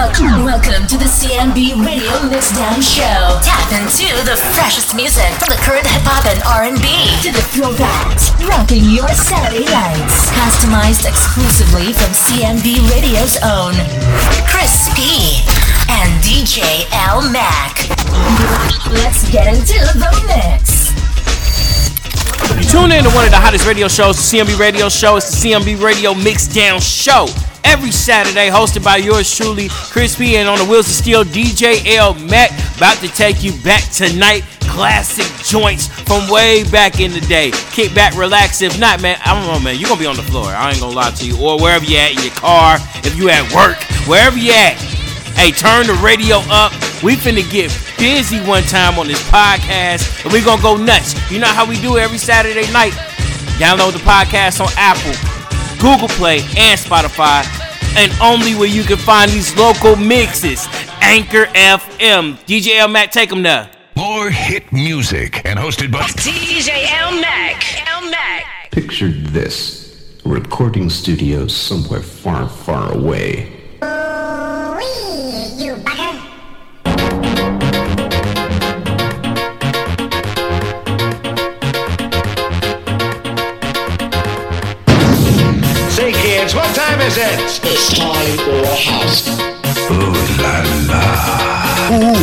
Welcome, welcome to the CMB Radio Mixdown Show. Tap into the freshest music from the current hip hop and R&B to the throwbacks, rocking your Saturday nights. Customized exclusively from CMB Radio's own Chris P and DJ L Mac. Let's get into the mix. You tune in to one of the hottest radio shows, the CMB Radio Show. It's the CMB Radio Mixdown Show every Saturday, hosted by yours truly, Chris P, and on the wheels of steel, DJ L Mac, about to take you back tonight. Classic joints from way back in the day. Kick back, relax. If not, man, I don't know, man. You're gonna be on the floor. I ain't gonna lie to you. Or wherever you at in your car, if you at work, wherever you at. Hey, turn the radio up. We finna get busy one time on this podcast, and we gonna go nuts. You know how we do every Saturday night. Download the podcast on Apple, Google Play, and Spotify, and only where you can find these local mixes. Anchor FM. DJ L Mac, take them there. More hit music and hosted by DJ L Mac. L Mac. Picture this a recording studio somewhere far, far away. Is? It's time for a house. Ooh la la. On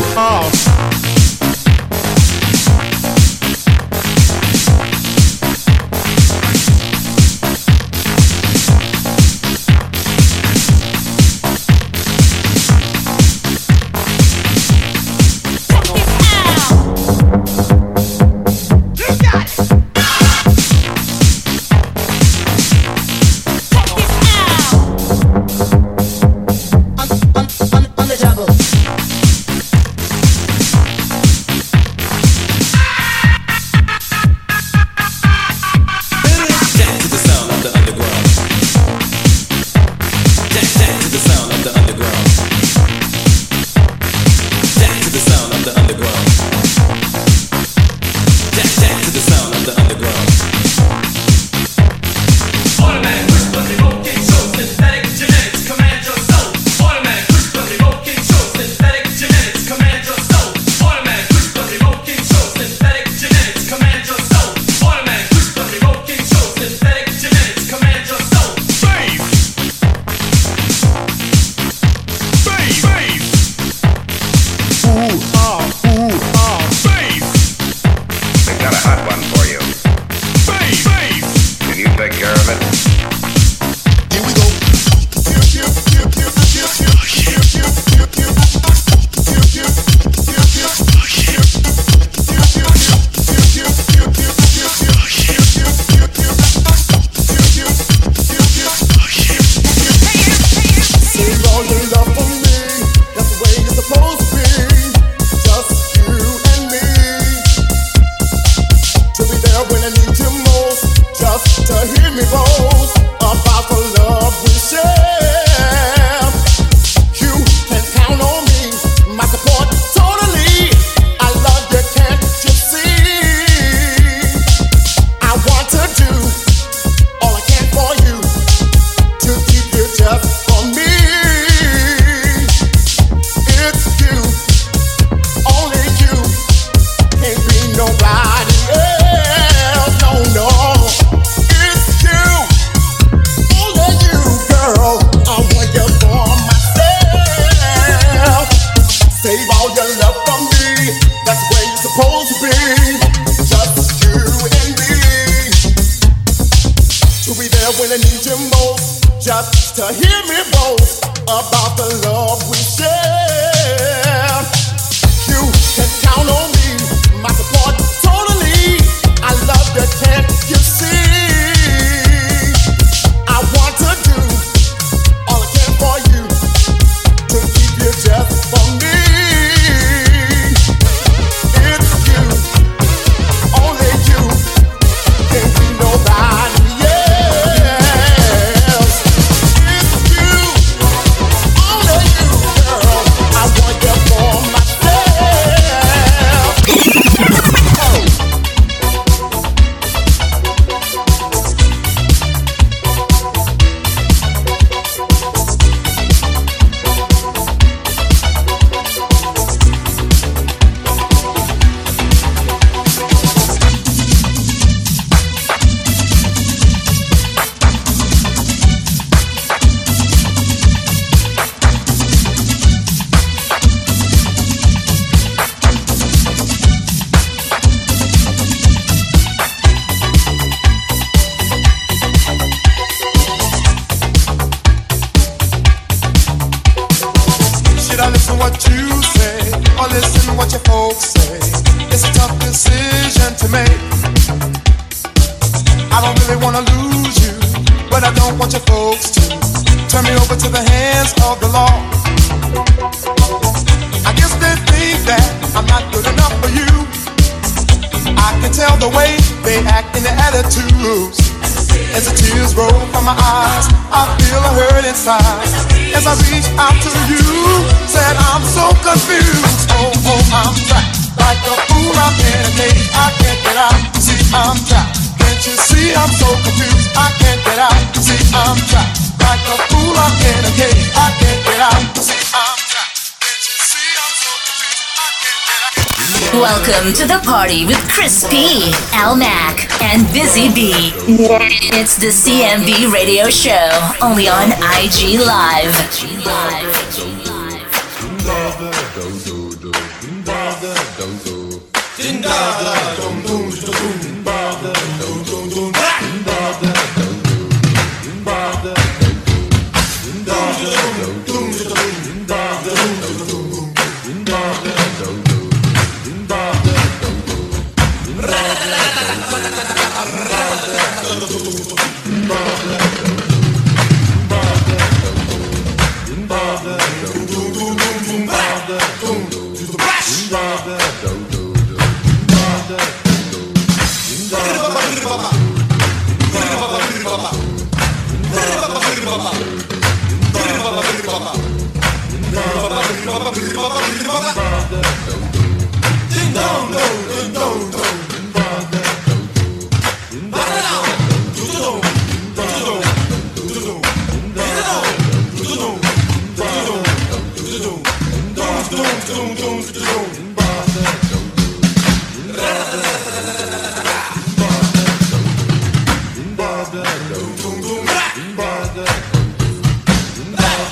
It's the CMB Radio Show, only on IG Live.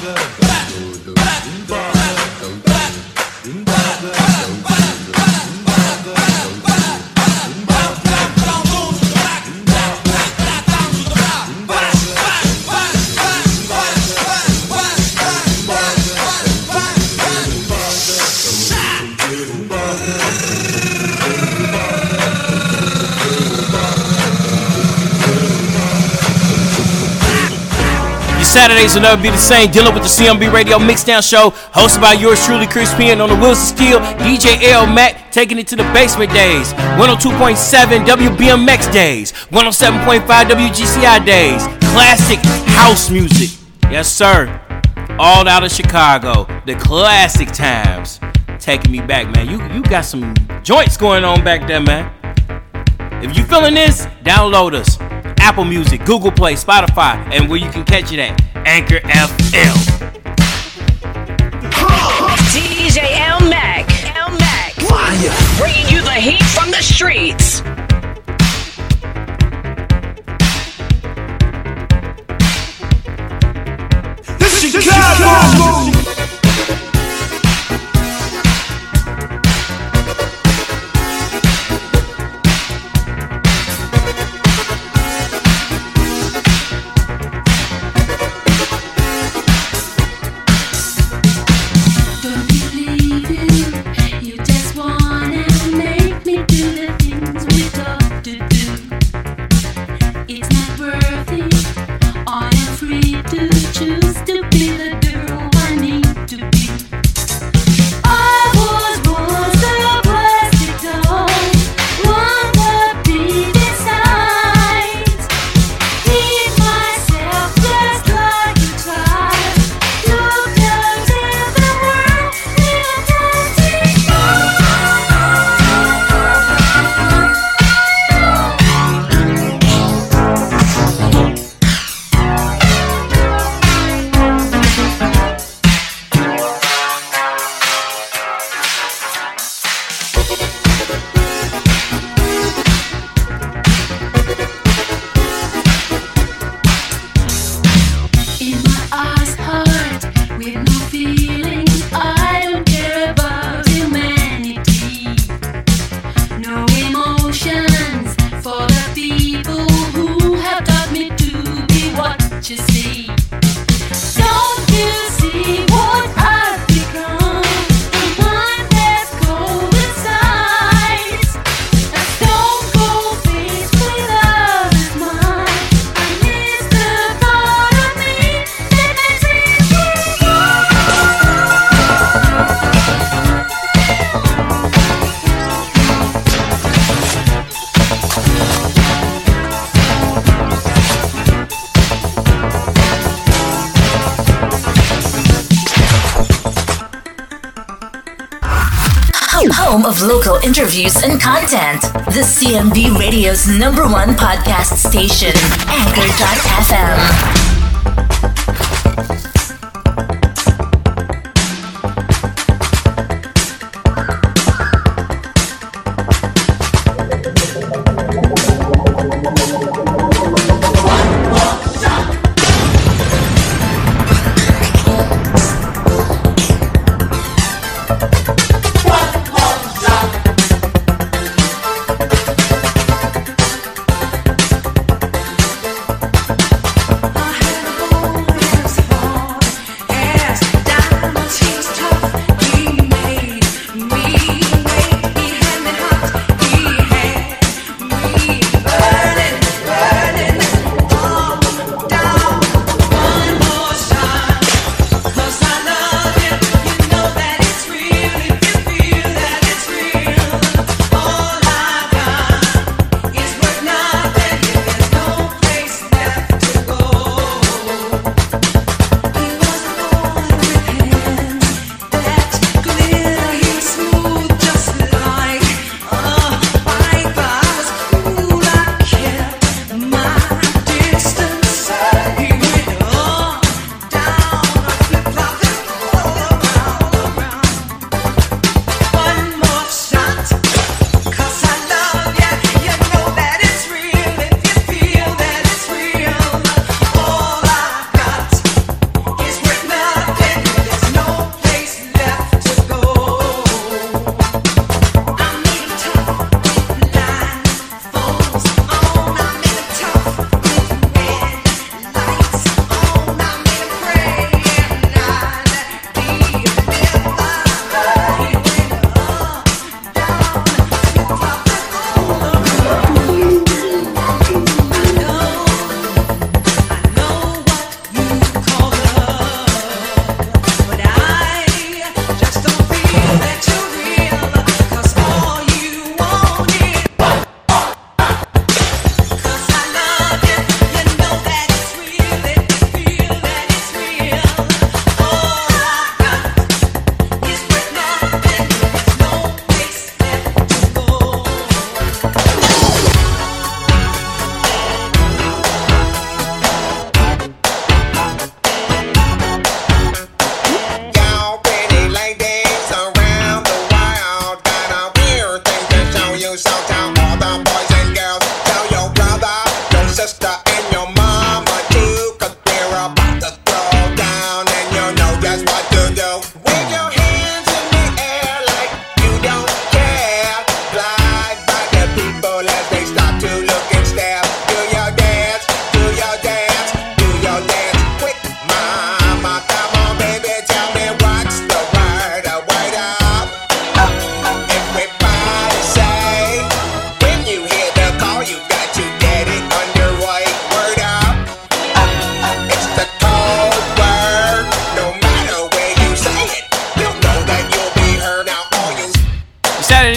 Your Saturdays will never be the same. Dealing with the CMB Radio Mixdown Show, hosted by yours truly, Chris P. And on the wheels of steel, DJ L. Mac, taking it to the basement days. 102.7 WBMX days. 107.5 WGCI days. Classic house music. Yes, sir. All out of Chicago. The classic times. Taking me back, man. You you got some joints going on back there, man. If you feeling this, download us. Apple Music, Google Play, Spotify, and where you can catch it at Anchor FM. DJ L Mac. L Mac. Fire. Bringing you the heat from the streets. This is Chicago. Chicago. Local interviews and content. The CMB Radio's number one podcast station, Anchor.fm.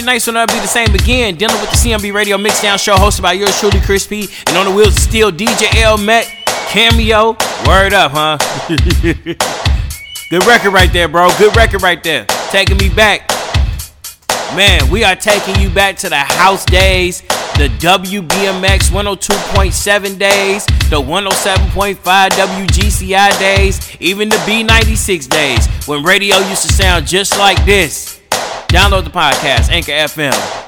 nights will be the same again. Dealing with the CMB Radio Mixdown Show, hosted by yours truly, Chris P, and on the wheels of steel, DJ L Mac cameo. Word up, huh? Good record right there, bro. Good record right there. Taking me back. Man, we are taking you back to the house days, the WBMX 102.7 days, the 107.5 WGCI days, even the B96 days, when radio used to sound just like this. Download the podcast, Anchor FM.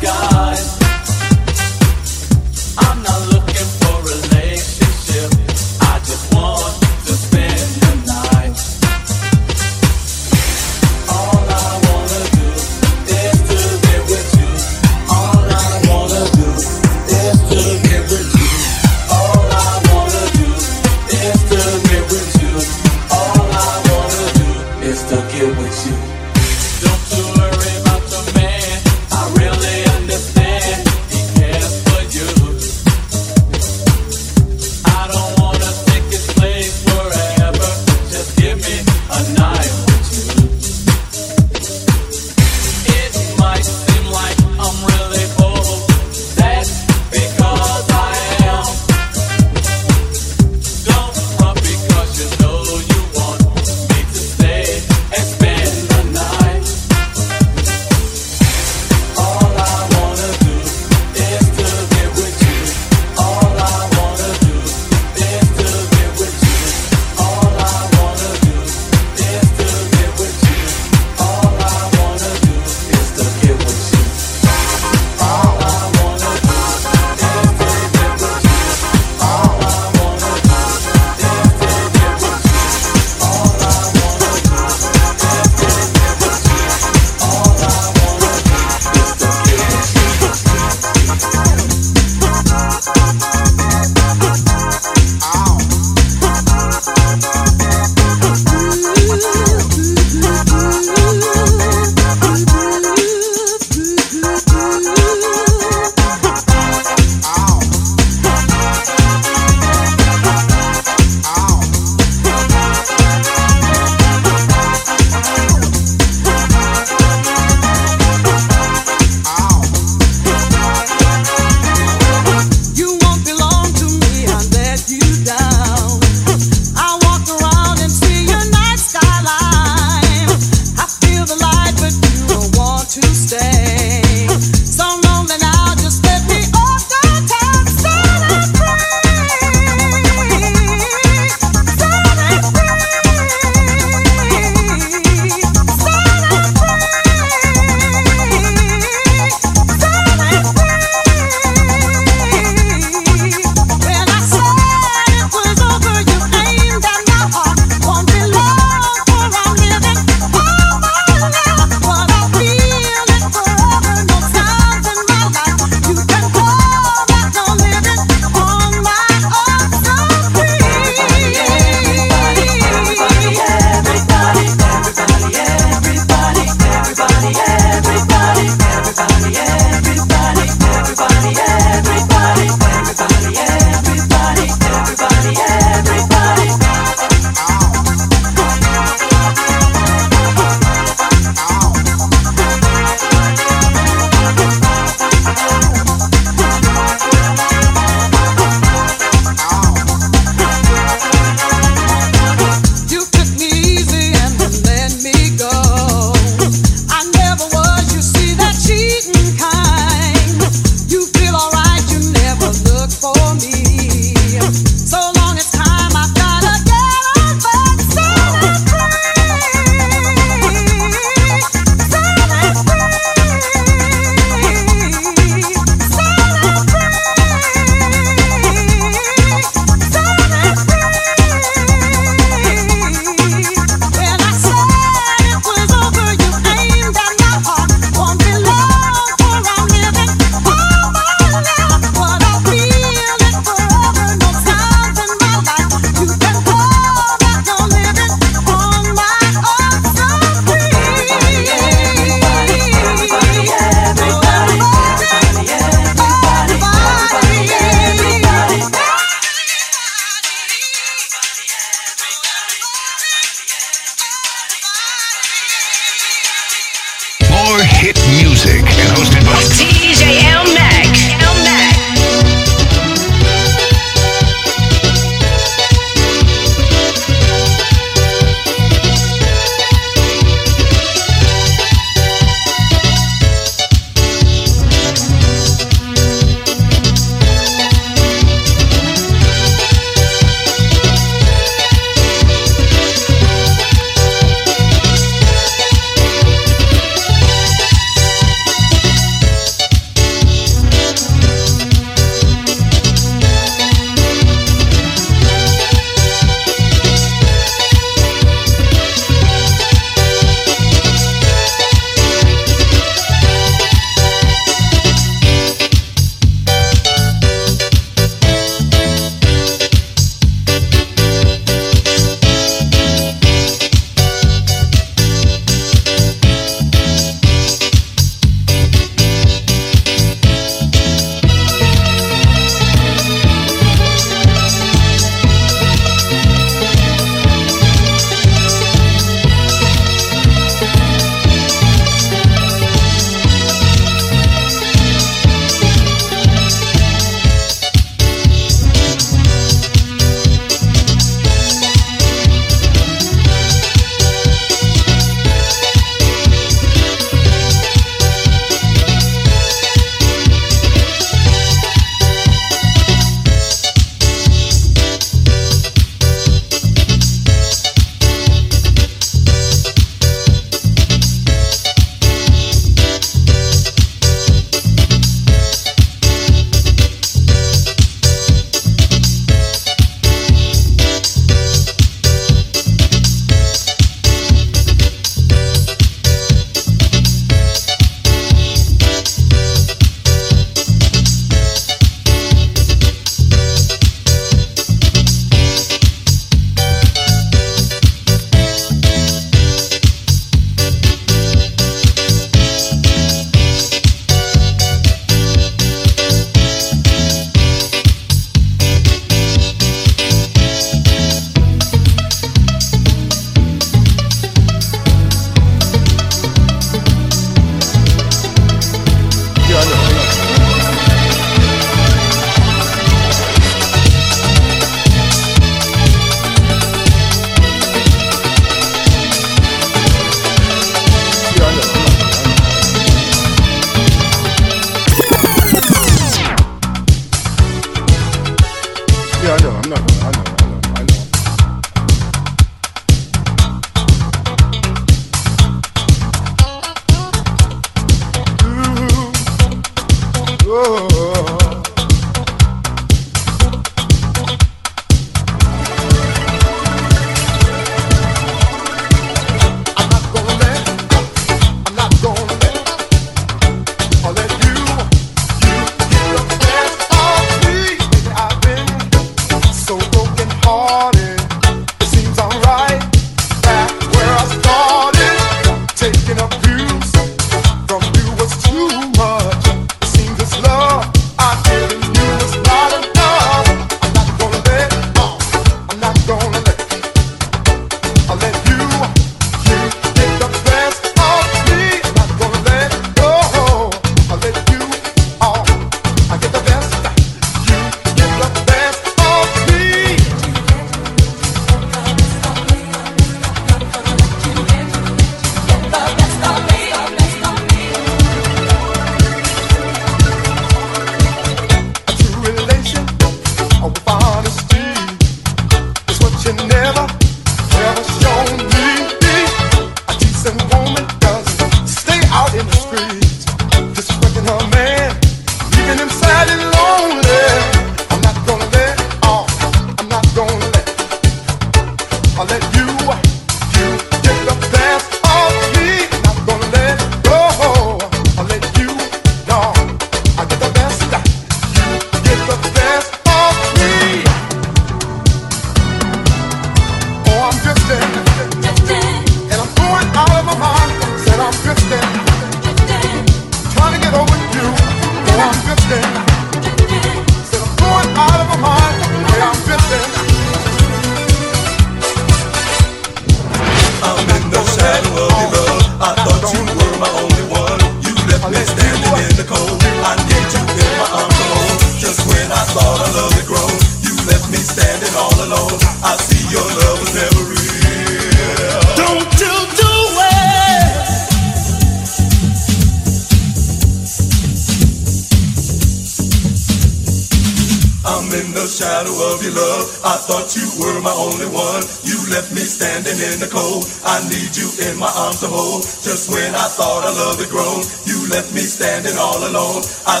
Just when I thought I loved it grown, you left me standing all alone. I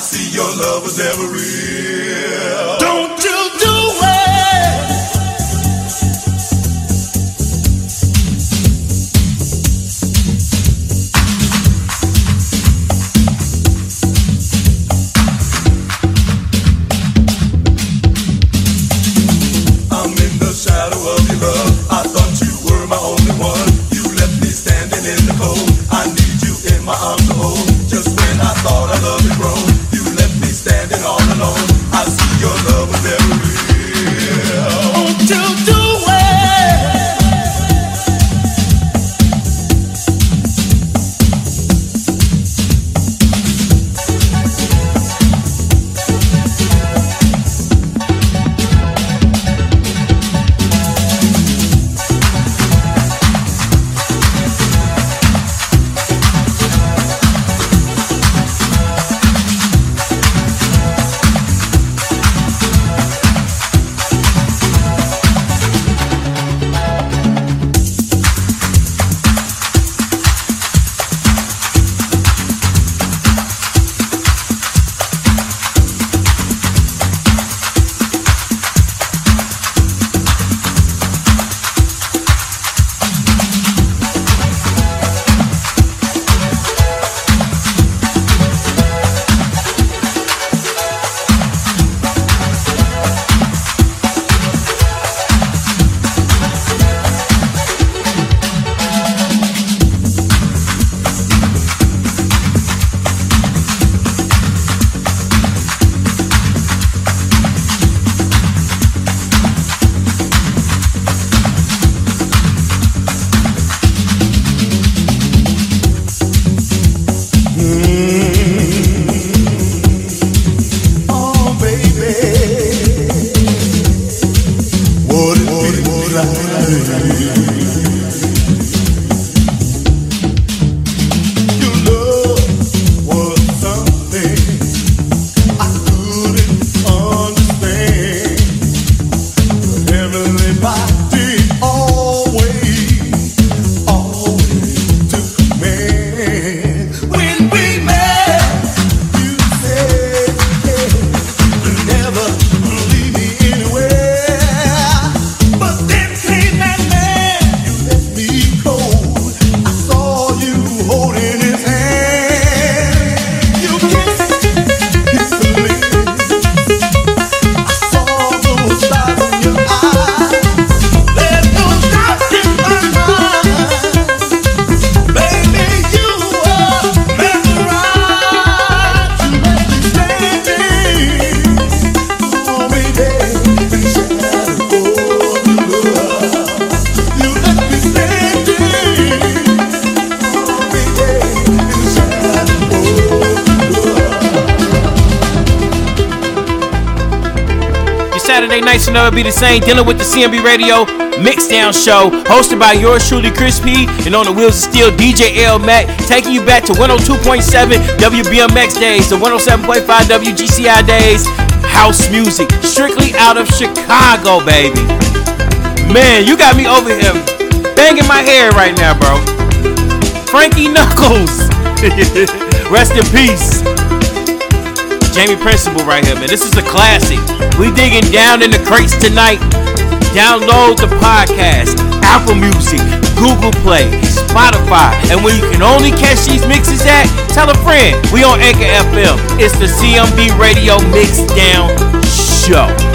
nights will never be the same. Dealing with the CMB Radio Mixdown Show, hosted by yours truly, Chris P, and on the wheels of steel, DJ L Mac, taking you back to 102.7 WBMX days, the 107.5 WGCI days. House music, strictly out of Chicago, baby. Man, you got me over here banging my hair right now, bro. Frankie Knuckles. Rest in peace. Jamie Principle right here, man. This is a classic. We digging down in the crates tonight. Download the podcast, Apple Music, Google Play, Spotify. And where you can only catch these mixes at, tell a friend. We on Anchor FM. It's the CMB Radio Mix Down Show.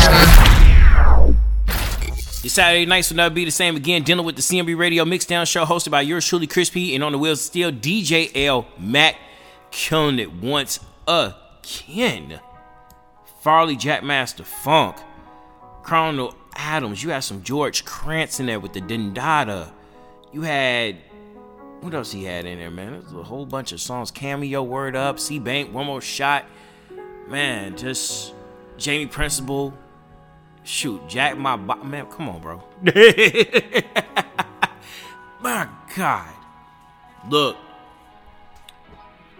Anchor.fm. Your Saturday nights will never be the same again. Dealing with the CMB Radio Mixdown Show, hosted by yours truly, Chris P, and on the wheels still DJ L Mac, killing it once again. Farley Jackmaster Funk, Chrono Adams. You had some George Kranz in there with the Din Daa Daa. You had what else he had in there, man? There's a whole bunch of songs. Cameo, Word Up, C Bank, One More Shot. Man, just Jamie Principle. Shoot, Jack my bo- man, come on, bro. my God. Look,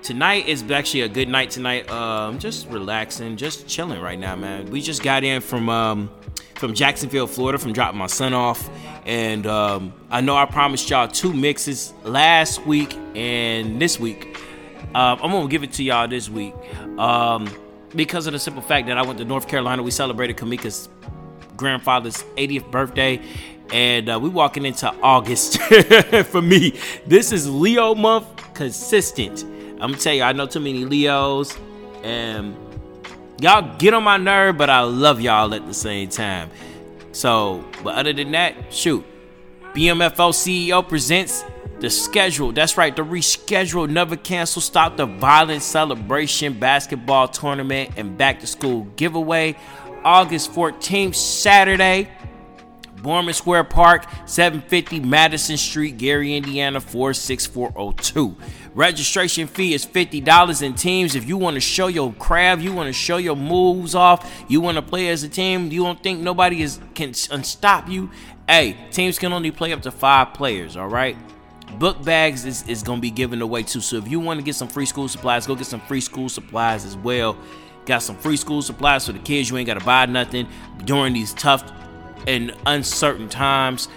tonight is actually a good night tonight. Um, just relaxing, just chilling right now, man. We just got in from um from Jacksonville, Florida, from dropping my son off, and um, I know I promised y'all two mixes last week and this week. Um, I'm gonna give it to y'all this week um, because of the simple fact that I went to North Carolina. We celebrated Kamika's grandfather's 80th birthday, and uh, we walking into August. For me, this is Leo month consistent. I'm gonna tell you, I know too many Leos, and y'all get on my nerve, but I love y'all at the same time. So, but other than that, shoot, BMFO CEO presents the schedule. That's right, the reschedule, never cancel, stop the violent celebration basketball tournament and back to school giveaway. August 14th, Saturday. Borman Square Park, 750 Madison Street, Gary, Indiana 46402. Registration fee is $50 in teams. If you want to show your craft, you want to show your moves off, you want to play as a team, you don't think nobody is can stop you. Hey, teams can only play up to five players, all right? Book bags is, is going to be given away too. So if you want to get some free school supplies, go get some free school supplies as well. Got some free school supplies for the kids. You ain't got to buy nothing during these tough and uncertain times.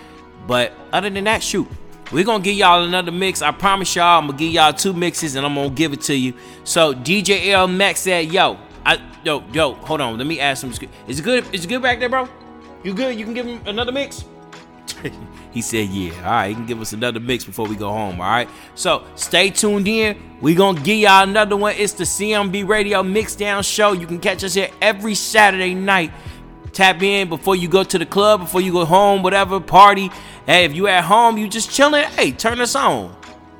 But other than that, shoot, we're gonna give y'all another mix. I promise y'all, I'm gonna give y'all two mixes and I'm gonna give it to you. So DJ L Mac said, "Yo, I yo yo, hold on, let me ask him. Is it good? Is it good back there, bro? You good? You can give him another mix." he said, "Yeah, all right. He can give us another mix before we go home. All right. So stay tuned in. We gonna give y'all another one. It's the CMB Radio Mixdown Show. You can catch us here every Saturday night." Tap in before you go to the club, before you go home, whatever party. Hey, if you at home, you just chilling. Hey, turn us on.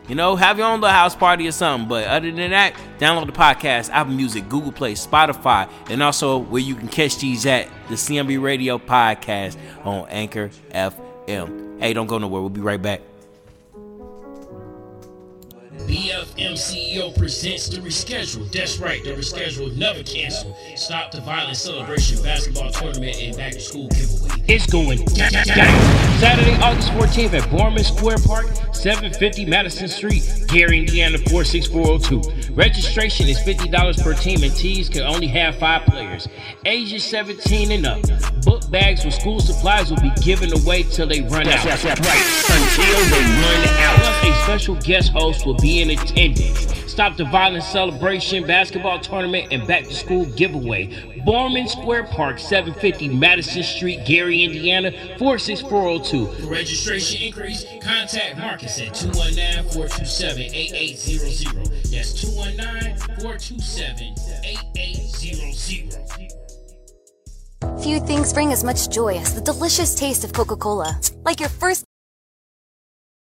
You know, have your own little house party or something. But other than that, download the podcast, Apple Music, Google Play, Spotify, and also where you can catch these at the CMB Radio Podcast on Anchor FM. Hey, don't go nowhere. We'll be right back. BFM CEO presents the reschedule. That's right, the reschedule never canceled. Stop the violent celebration basketball tournament and back to school giveaway. It's going down. Saturday, August 14th at Borman Square Park, 750 Madison Street, Gary, Indiana 46402. Registration is $50 per team and teams can only have five players. Ages 17 and up. Book bags with school supplies will be given away till they run out. That's right, until they run out. Plus, a special guest host will be in attendance. Stop the violent celebration, basketball tournament, and back to school giveaway. Borman Square Park, 750 Madison Street, Gary, Indiana, 46402. For registration increase, contact Marcus at 219 427 8800. That's 219 427 8800. Few things bring as much joy as the delicious taste of Coca Cola. Like your first